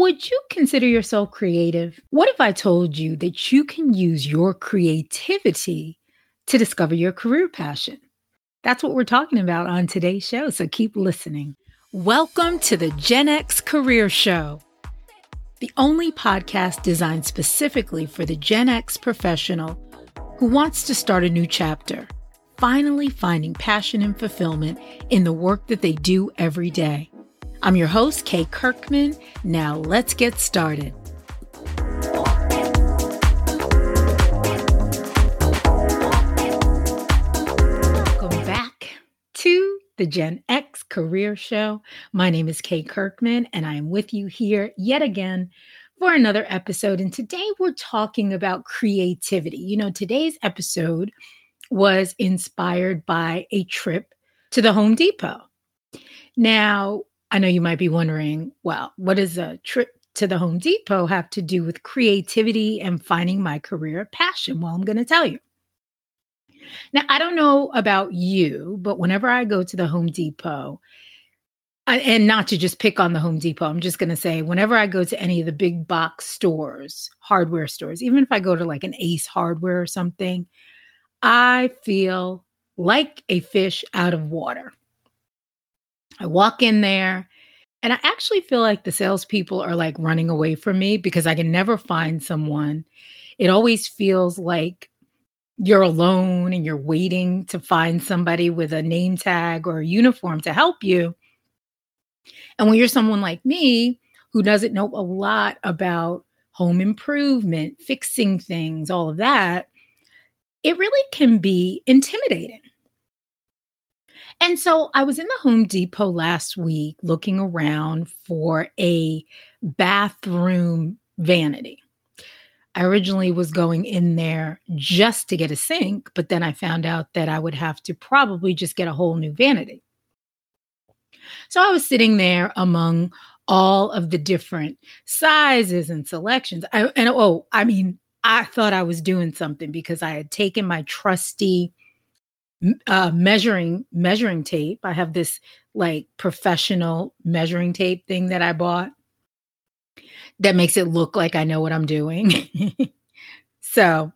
Would you consider yourself creative? What if I told you that you can use your creativity to discover your career passion? That's what we're talking about on today's show, so keep listening. Welcome to the Gen X Career Show, the only podcast designed specifically for the Gen X professional who wants to start a new chapter, finally finding passion and fulfillment in the work that they do every day. I'm your host, Kay Kirkman. Now let's get started. Welcome back to the Gen X Career Show. My name is Kay Kirkman, and I am with you here yet again for another episode. And today we're talking about creativity. You know, today's episode was inspired by a trip to the Home Depot. Now, I know you might be wondering, well, what does a trip to the Home Depot have to do with creativity and finding my career passion? Well, I'm going to tell you. Now, I don't know about you, but whenever I go to the Home Depot, and not to just pick on the Home Depot, I'm just going to say whenever I go to any of the big box stores, hardware stores, even if I go to like an Ace Hardware or something, I feel like a fish out of water. I walk in there and I actually feel like the salespeople are like running away from me because I can never find someone. It always feels like you're alone and you're waiting to find somebody with a name tag or a uniform to help you. And when you're someone like me who doesn't know a lot about home improvement, fixing things, all of that, it really can be intimidating. And so I was in the Home Depot last week looking around for a bathroom vanity. I originally was going in there just to get a sink, but then I found out that I would have to probably just get a whole new vanity. So I was sitting there among all of the different sizes and selections. I, and oh, I mean, I thought I was doing something because I had taken my trusty uh, measuring measuring tape. I have this like professional measuring tape thing that I bought that makes it look like I know what I'm doing. so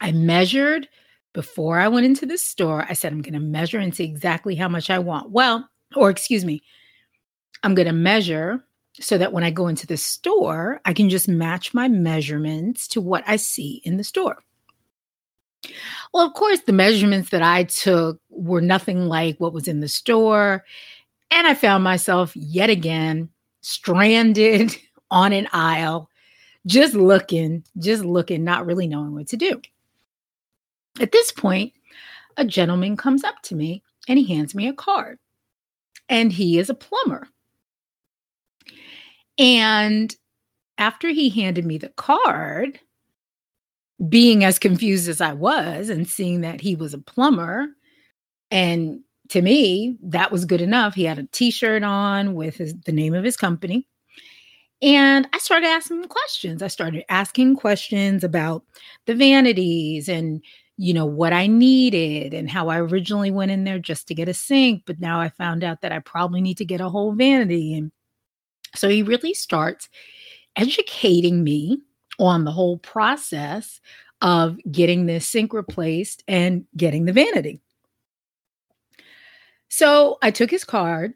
I measured before I went into the store. I said, I'm going to measure and see exactly how much I want. Well, or excuse me, I'm going to measure so that when I go into the store, I can just match my measurements to what I see in the store. Well, of course, the measurements that I took were nothing like what was in the store. And I found myself yet again stranded on an aisle, just looking, just looking, not really knowing what to do. At this point, a gentleman comes up to me and he hands me a card. And he is a plumber. And after he handed me the card, being as confused as I was and seeing that he was a plumber, and to me, that was good enough. He had a t shirt on with his, the name of his company. And I started asking questions. I started asking questions about the vanities and, you know, what I needed and how I originally went in there just to get a sink. But now I found out that I probably need to get a whole vanity. And so he really starts educating me on the whole process of getting this sink replaced and getting the vanity. So I took his card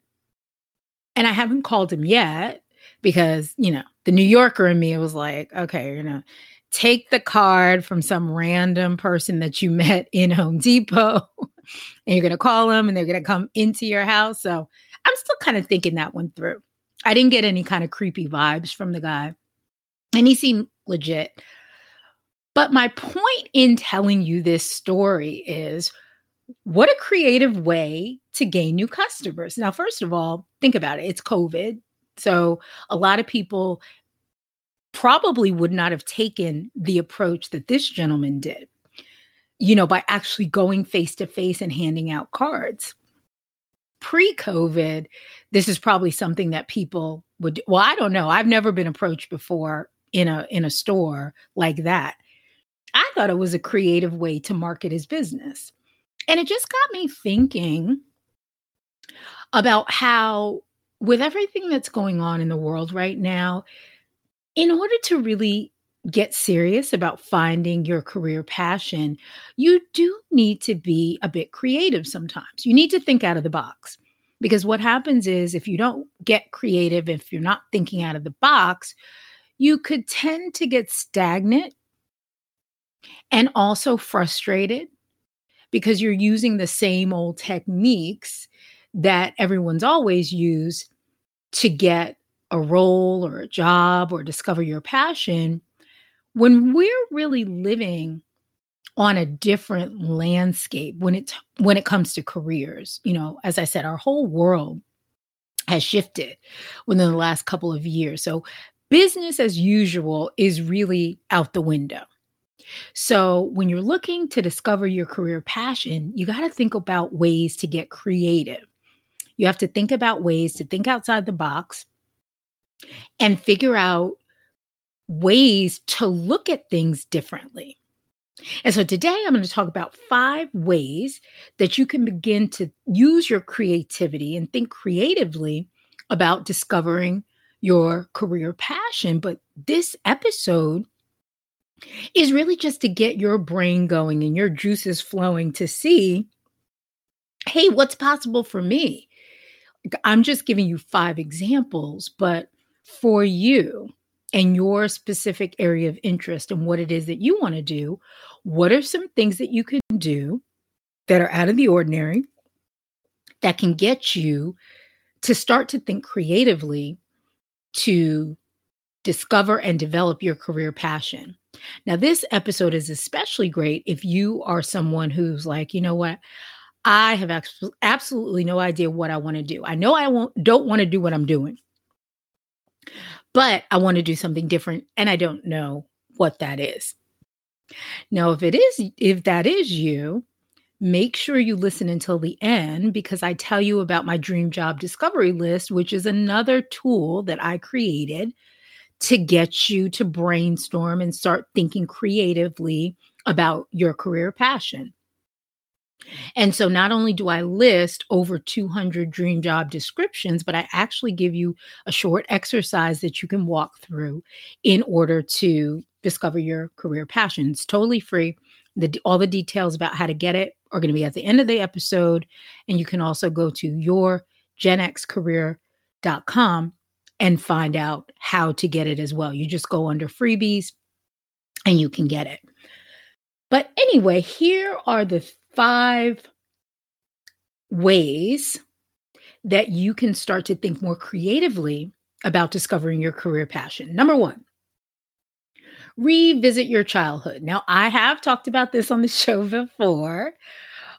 and I haven't called him yet because, you know, the New Yorker in me was like, okay, you know, take the card from some random person that you met in Home Depot and you're going to call them and they're going to come into your house. So I'm still kind of thinking that one through. I didn't get any kind of creepy vibes from the guy. And he seemed legit. But my point in telling you this story is what a creative way to gain new customers. Now, first of all, think about it it's COVID. So a lot of people probably would not have taken the approach that this gentleman did, you know, by actually going face to face and handing out cards pre-COVID, this is probably something that people would well, I don't know. I've never been approached before in a in a store like that. I thought it was a creative way to market his business. And it just got me thinking about how with everything that's going on in the world right now, in order to really get serious about finding your career passion, you do need to be a bit creative sometimes. You need to think out of the box. Because what happens is if you don't get creative, if you're not thinking out of the box, you could tend to get stagnant and also frustrated because you're using the same old techniques that everyone's always used to get a role or a job or discover your passion. When we're really living on a different landscape when it when it comes to careers you know as i said our whole world has shifted within the last couple of years. So business as usual is really out the window. So when you're looking to discover your career passion you got to think about ways to get creative. You have to think about ways to think outside the box and figure out ways to look at things differently. And so today I'm going to talk about five ways that you can begin to use your creativity and think creatively about discovering your career passion. But this episode is really just to get your brain going and your juices flowing to see hey, what's possible for me? I'm just giving you five examples, but for you, and your specific area of interest and what it is that you want to do, what are some things that you can do that are out of the ordinary that can get you to start to think creatively to discover and develop your career passion. Now, this episode is especially great if you are someone who's like, you know what? I have absolutely no idea what I want to do. I know I won't, don't want to do what I'm doing but I want to do something different and I don't know what that is. Now, if it is, if that is you, make sure you listen until the end because I tell you about my dream job discovery list, which is another tool that I created to get you to brainstorm and start thinking creatively about your career passion. And so not only do I list over 200 dream job descriptions, but I actually give you a short exercise that you can walk through in order to discover your career passion. It's totally free. The, all the details about how to get it are going to be at the end of the episode. And you can also go to yourgenxcareer.com and find out how to get it as well. You just go under freebies and you can get it. But anyway, here are the five ways that you can start to think more creatively about discovering your career passion. Number one, revisit your childhood. Now, I have talked about this on the show before,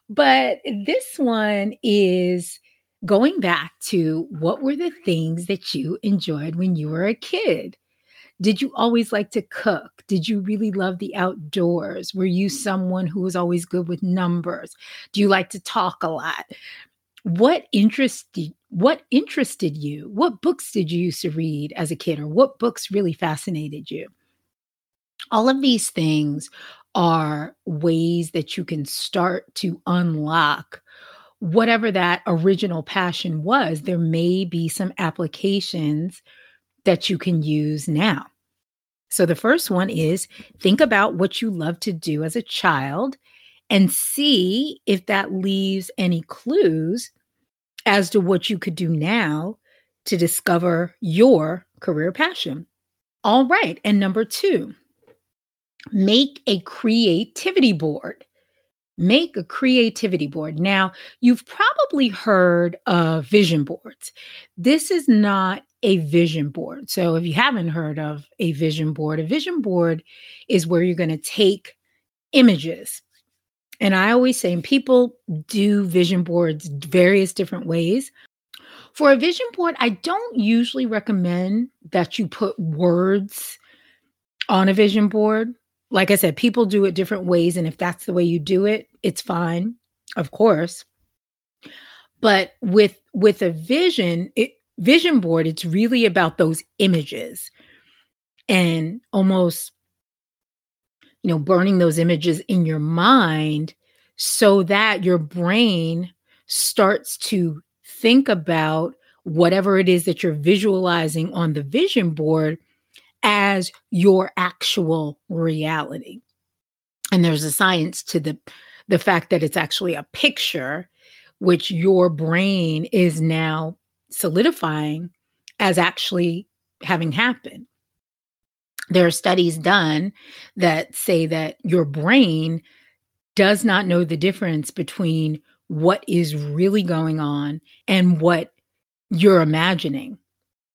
but this one is going back to what were the things that you enjoyed when you were a kid? Did you always like to cook? Did you really love the outdoors? Were you someone who was always good with numbers? Do you like to talk a lot? What interested what interested you? What books did you used to read as a kid or what books really fascinated you? All of these things are ways that you can start to unlock whatever that original passion was. There may be some applications that you can use now. So the first one is think about what you love to do as a child and see if that leaves any clues as to what you could do now to discover your career passion. All right. And number two, make a creativity board. Make a creativity board. Now, you've probably heard of vision boards. This is not a vision board. So, if you haven't heard of a vision board, a vision board is where you're going to take images. And I always say, and people do vision boards various different ways. For a vision board, I don't usually recommend that you put words on a vision board. Like I said, people do it different ways. And if that's the way you do it, it's fine, of course. But with with a vision, it, vision board, it's really about those images and almost, you know, burning those images in your mind so that your brain starts to think about whatever it is that you're visualizing on the vision board as your actual reality. And there's a science to the the fact that it's actually a picture which your brain is now solidifying as actually having happened. There are studies done that say that your brain does not know the difference between what is really going on and what you're imagining.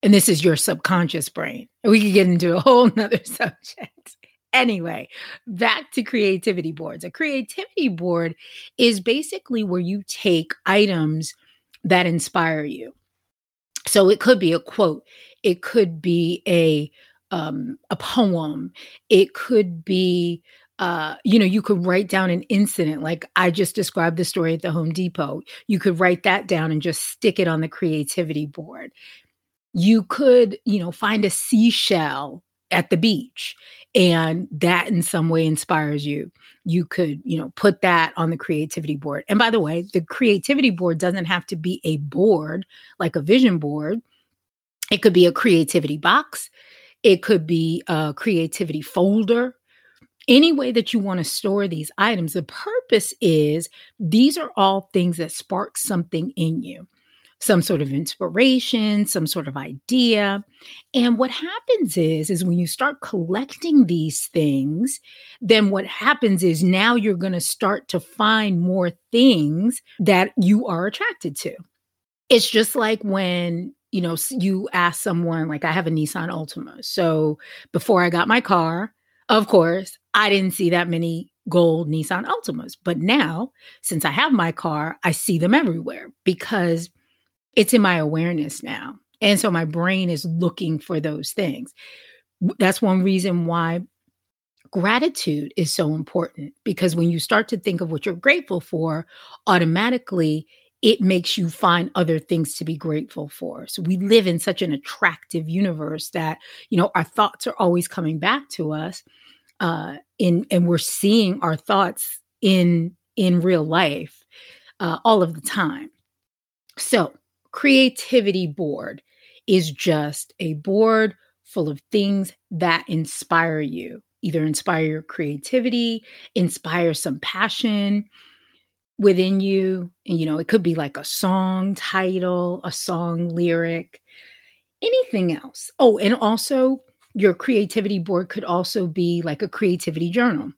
And this is your subconscious brain. We could get into a whole nother subject. Anyway, back to creativity boards. A creativity board is basically where you take items that inspire you. So it could be a quote, it could be a um, a poem, it could be uh, you know, you could write down an incident like I just described the story at the Home Depot. You could write that down and just stick it on the creativity board. You could, you know, find a seashell at the beach and that in some way inspires you. You could you know put that on the creativity board. And by the way the creativity board doesn't have to be a board like a vision board. It could be a creativity box. It could be a creativity folder. Any way that you want to store these items. The purpose is these are all things that spark something in you some sort of inspiration, some sort of idea. And what happens is is when you start collecting these things, then what happens is now you're going to start to find more things that you are attracted to. It's just like when you know you ask someone like I have a Nissan Altima. So before I got my car, of course, I didn't see that many gold Nissan Altimas. But now, since I have my car, I see them everywhere because it's in my awareness now. And so my brain is looking for those things. That's one reason why gratitude is so important because when you start to think of what you're grateful for, automatically it makes you find other things to be grateful for. So we live in such an attractive universe that, you know, our thoughts are always coming back to us. Uh, in and we're seeing our thoughts in in real life uh, all of the time. So creativity board is just a board full of things that inspire you, either inspire your creativity, inspire some passion within you. And, you know, it could be like a song title, a song lyric, anything else. Oh, and also your creativity board could also be like a creativity journal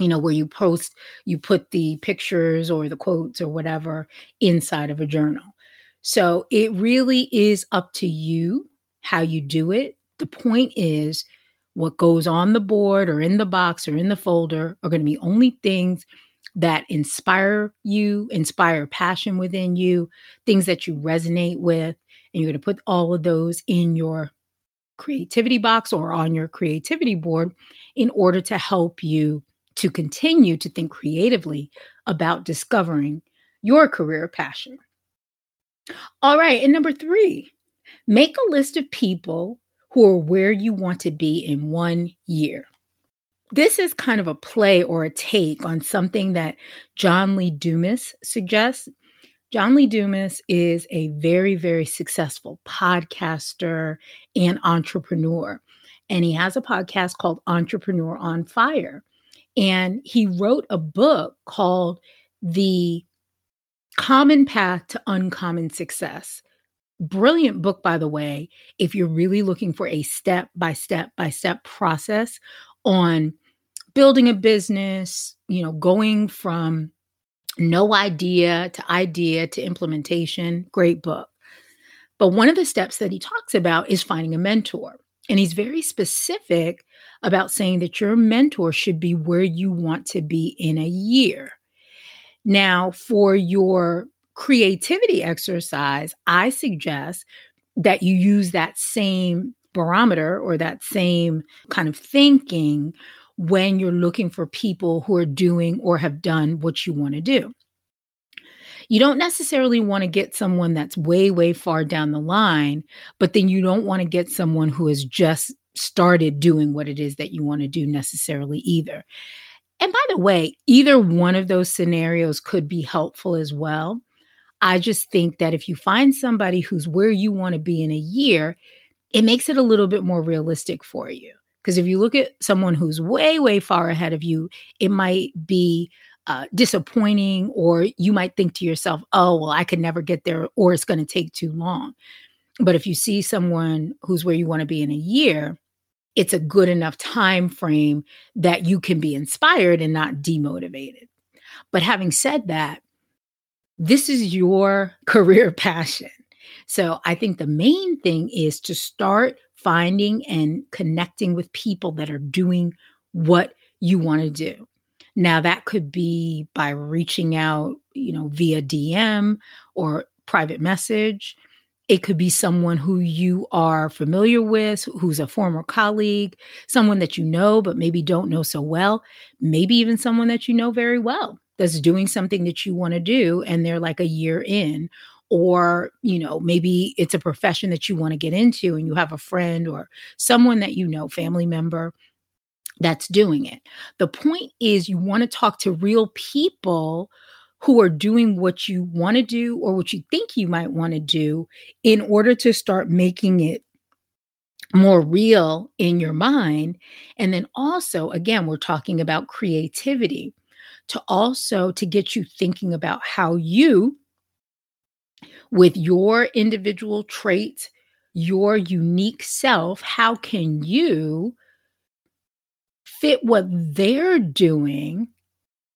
you know where you post you put the pictures or the quotes or whatever inside of a journal so it really is up to you how you do it. The point is, what goes on the board or in the box or in the folder are going to be only things that inspire you, inspire passion within you, things that you resonate with. And you're going to put all of those in your creativity box or on your creativity board in order to help you to continue to think creatively about discovering your career passion. All right. And number three, make a list of people who are where you want to be in one year. This is kind of a play or a take on something that John Lee Dumas suggests. John Lee Dumas is a very, very successful podcaster and entrepreneur. And he has a podcast called Entrepreneur on Fire. And he wrote a book called The Common Path to Uncommon Success. Brilliant book, by the way, if you're really looking for a step by step by step process on building a business, you know, going from no idea to idea to implementation. Great book. But one of the steps that he talks about is finding a mentor. And he's very specific about saying that your mentor should be where you want to be in a year. Now, for your creativity exercise, I suggest that you use that same barometer or that same kind of thinking when you're looking for people who are doing or have done what you want to do. You don't necessarily want to get someone that's way, way far down the line, but then you don't want to get someone who has just started doing what it is that you want to do necessarily either. And by the way, either one of those scenarios could be helpful as well. I just think that if you find somebody who's where you want to be in a year, it makes it a little bit more realistic for you. Because if you look at someone who's way, way far ahead of you, it might be uh, disappointing, or you might think to yourself, oh, well, I could never get there, or it's going to take too long. But if you see someone who's where you want to be in a year, it's a good enough time frame that you can be inspired and not demotivated. But having said that, this is your career passion. So I think the main thing is to start finding and connecting with people that are doing what you want to do. Now that could be by reaching out, you know, via DM or private message. It could be someone who you are familiar with, who's a former colleague, someone that you know, but maybe don't know so well, maybe even someone that you know very well that's doing something that you want to do and they're like a year in. Or, you know, maybe it's a profession that you want to get into and you have a friend or someone that you know, family member that's doing it. The point is, you want to talk to real people who are doing what you want to do or what you think you might want to do in order to start making it more real in your mind. And then also again we're talking about creativity to also to get you thinking about how you with your individual traits your unique self how can you fit what they're doing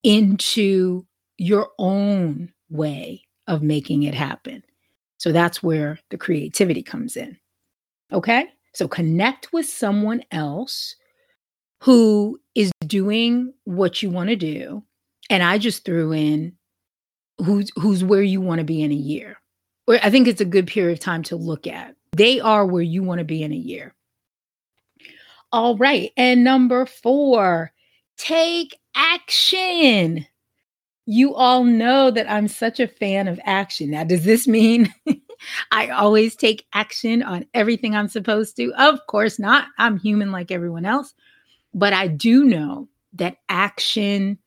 into your own way of making it happen. So that's where the creativity comes in. Okay. So connect with someone else who is doing what you want to do. And I just threw in who's who's where you want to be in a year. I think it's a good period of time to look at. They are where you want to be in a year. All right. And number four, take action. You all know that I'm such a fan of action. Now, does this mean I always take action on everything I'm supposed to? Of course not. I'm human like everyone else. But I do know that action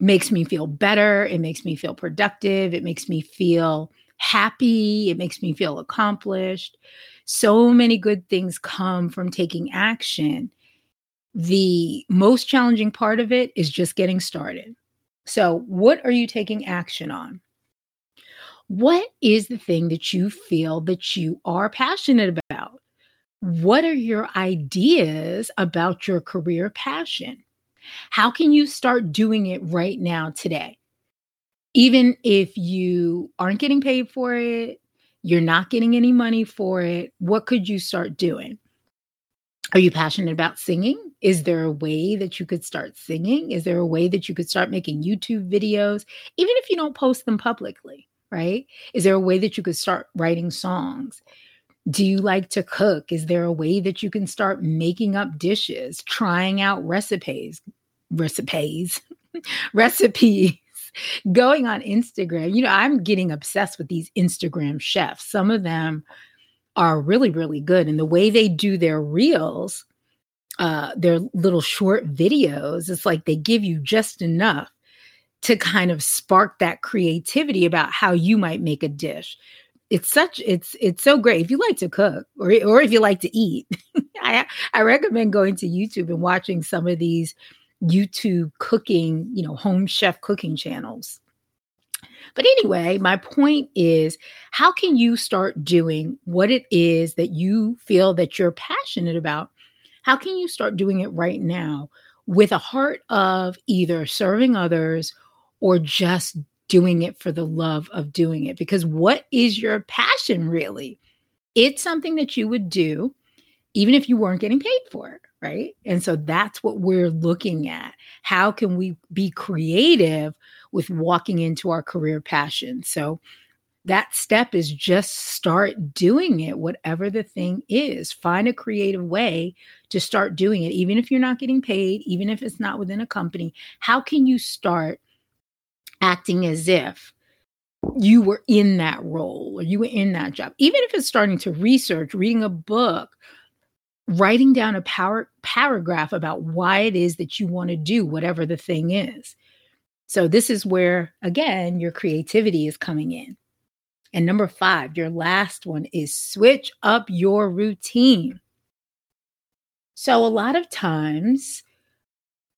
makes me feel better. It makes me feel productive. It makes me feel happy. It makes me feel accomplished. So many good things come from taking action. The most challenging part of it is just getting started. So, what are you taking action on? What is the thing that you feel that you are passionate about? What are your ideas about your career passion? How can you start doing it right now today? Even if you aren't getting paid for it, you're not getting any money for it, what could you start doing? Are you passionate about singing? Is there a way that you could start singing? Is there a way that you could start making YouTube videos, even if you don't post them publicly, right? Is there a way that you could start writing songs? Do you like to cook? Is there a way that you can start making up dishes, trying out recipes, recipes, recipes, going on Instagram? You know, I'm getting obsessed with these Instagram chefs. Some of them are really, really good. And the way they do their reels, uh, their little short videos, it's like they give you just enough to kind of spark that creativity about how you might make a dish. It's such it's it's so great if you like to cook or or if you like to eat. I I recommend going to YouTube and watching some of these YouTube cooking, you know, home chef cooking channels. But anyway, my point is how can you start doing what it is that you feel that you're passionate about? How can you start doing it right now with a heart of either serving others or just doing it for the love of doing it? Because what is your passion really? It's something that you would do even if you weren't getting paid for it, right? And so that's what we're looking at. How can we be creative with walking into our career passion. So that step is just start doing it, whatever the thing is. Find a creative way to start doing it, even if you're not getting paid, even if it's not within a company. How can you start acting as if you were in that role or you were in that job? Even if it's starting to research, reading a book, writing down a power paragraph about why it is that you want to do whatever the thing is So, this is where, again, your creativity is coming in. And number five, your last one is switch up your routine. So, a lot of times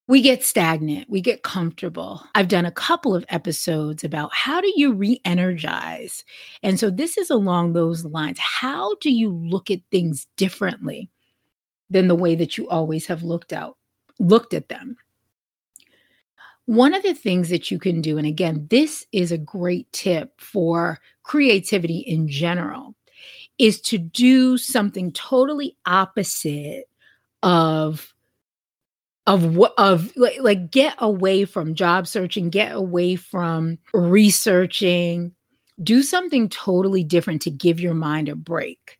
we get stagnant, we get comfortable. I've done a couple of episodes about how do you re energize? And so, this is along those lines. How do you look at things differently than the way that you always have looked out, looked at them? One of the things that you can do, and again, this is a great tip for creativity in general, is to do something totally opposite of of what of like, like get away from job searching get away from researching. Do something totally different to give your mind a break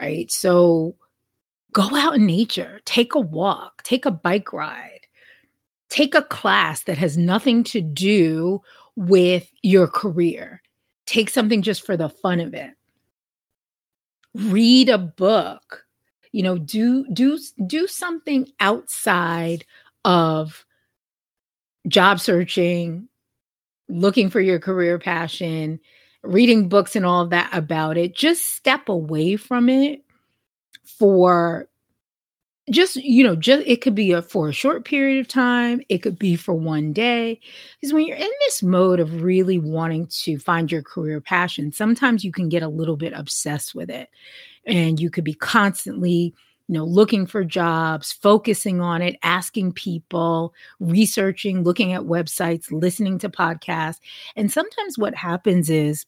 right? So go out in nature take a walk take a bike ride take a class that has nothing to do with your career. Take something just for the fun of it. Read a book. You know, do do do something outside of job searching, looking for your career passion, reading books and all that about it. Just step away from it for just you know just it could be a for a short period of time it could be for one day because when you're in this mode of really wanting to find your career passion sometimes you can get a little bit obsessed with it and you could be constantly you know looking for jobs focusing on it asking people researching looking at websites listening to podcasts and sometimes what happens is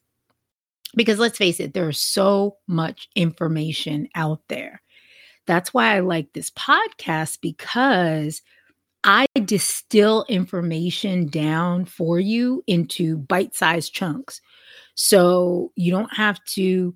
because let's face it there's so much information out there that's why I like this podcast because I distill information down for you into bite-sized chunks. So you don't have to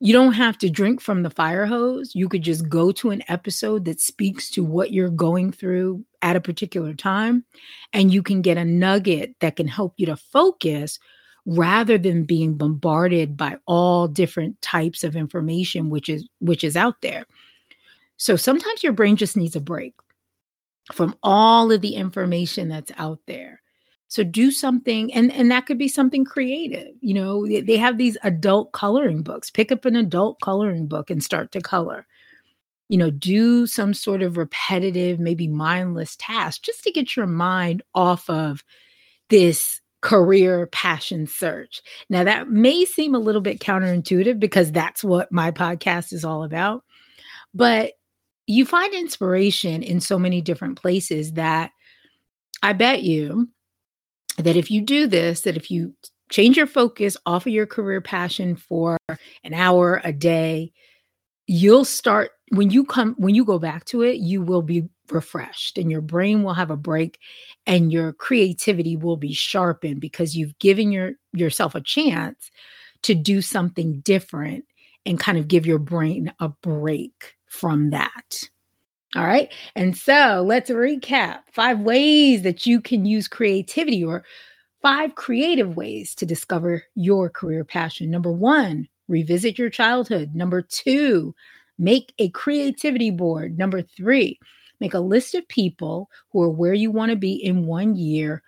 you don't have to drink from the fire hose. You could just go to an episode that speaks to what you're going through at a particular time and you can get a nugget that can help you to focus rather than being bombarded by all different types of information which is which is out there. So sometimes your brain just needs a break from all of the information that's out there. So do something, and, and that could be something creative. You know, they have these adult coloring books. Pick up an adult coloring book and start to color. You know, do some sort of repetitive, maybe mindless task just to get your mind off of this career passion search. Now, that may seem a little bit counterintuitive because that's what my podcast is all about. But you find inspiration in so many different places that I bet you that if you do this, that if you change your focus off of your career passion for an hour a day, you'll start when you come when you go back to it, you will be refreshed and your brain will have a break and your creativity will be sharpened because you've given your yourself a chance to do something different and kind of give your brain a break from that. All right. And so let's recap five ways that you can use creativity or five creative ways to discover your career passion. Number one, revisit your childhood. Number two, make a creativity board. Number three, make a list of people who are where you want to be in one year,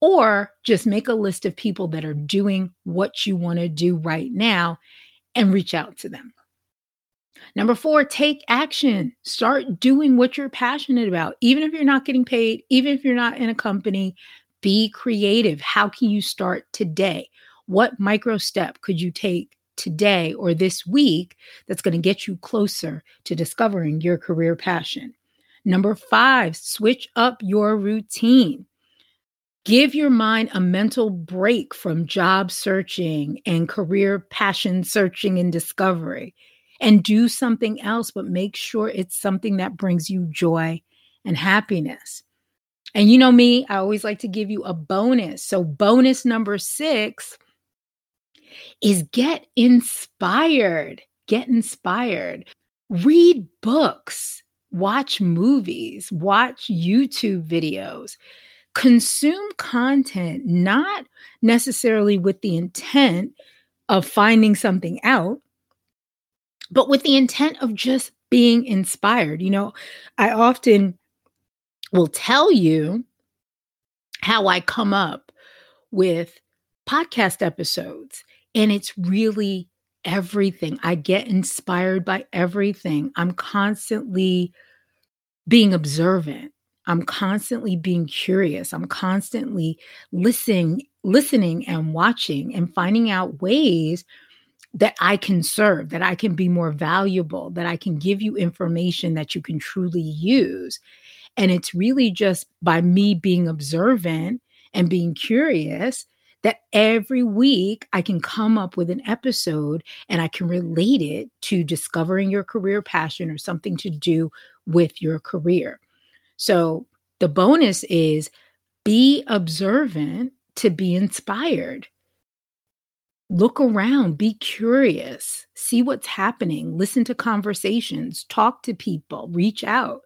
or just make a list of people that are doing what you want to do right now and reach out to them. Number four, take action. Start doing what you're passionate about. Even if you're not getting paid, even if you're not in a company, be creative. How can you start today? What micro step could you take today or this week that's going to get you closer to discovering your career passion? Number five, switch up your routine. Give your mind a mental break from job searching and career passion searching and discovery and do something else, but make sure it's something that brings you joy and happiness. And you know me, I always like to give you a bonus. So, bonus number six is get inspired. Get inspired. Read books, watch movies, watch YouTube videos, consume content, not necessarily with the intent of finding something out, but with the intent of just being inspired. You know, I often will tell you how I come up with podcast episodes. And it's really everything. I get inspired by everything. I'm constantly being observant. I'm constantly being curious. I'm constantly listening, listening and watching and finding out ways that I can serve, that I can be more valuable, that I can give you information that you can truly use. And it's really just by me being observant and being curious that every week I can come up with an episode and I can relate it to discovering your career passion or something to do with your career. So the bonus is be observant to be inspired. Look around, be curious, see what's happening, listen to conversations, talk to people, reach out.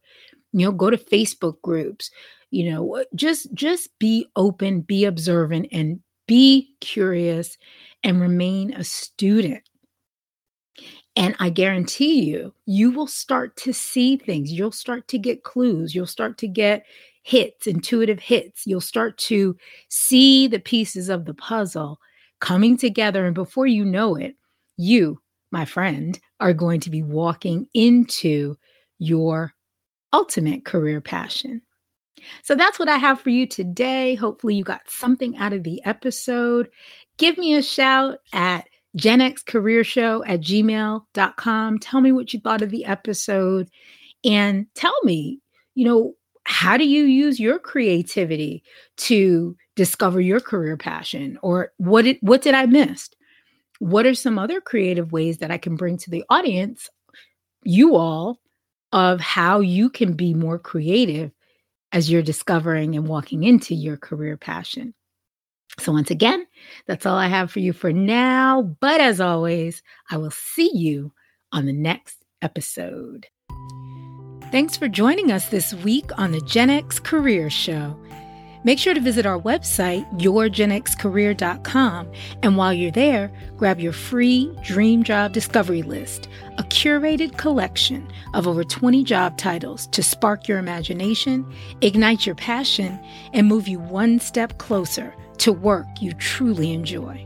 You know, go to Facebook groups, you know, uh, just just be open, be observant and be curious and remain a student. And I guarantee you, you will start to see things. You'll start to get clues. You'll start to get hits, intuitive hits. You'll start to see the pieces of the puzzle coming together. And before you know it, you, my friend, are going to be walking into your ultimate career passion. So that's what I have for you today. Hopefully, you got something out of the episode. Give me a shout at genxcareershow at gmail.com. Tell me what you thought of the episode and tell me, you know, how do you use your creativity to discover your career passion or what did what did I miss? What are some other creative ways that I can bring to the audience, you all, of how you can be more creative as you're discovering and walking into your career passion. So, once again, that's all I have for you for now. But as always, I will see you on the next episode. Thanks for joining us this week on the Gen X Career Show. Make sure to visit our website, yourgenxcareer.com, and while you're there, grab your free Dream Job Discovery List, a curated collection of over 20 job titles to spark your imagination, ignite your passion, and move you one step closer to work you truly enjoy.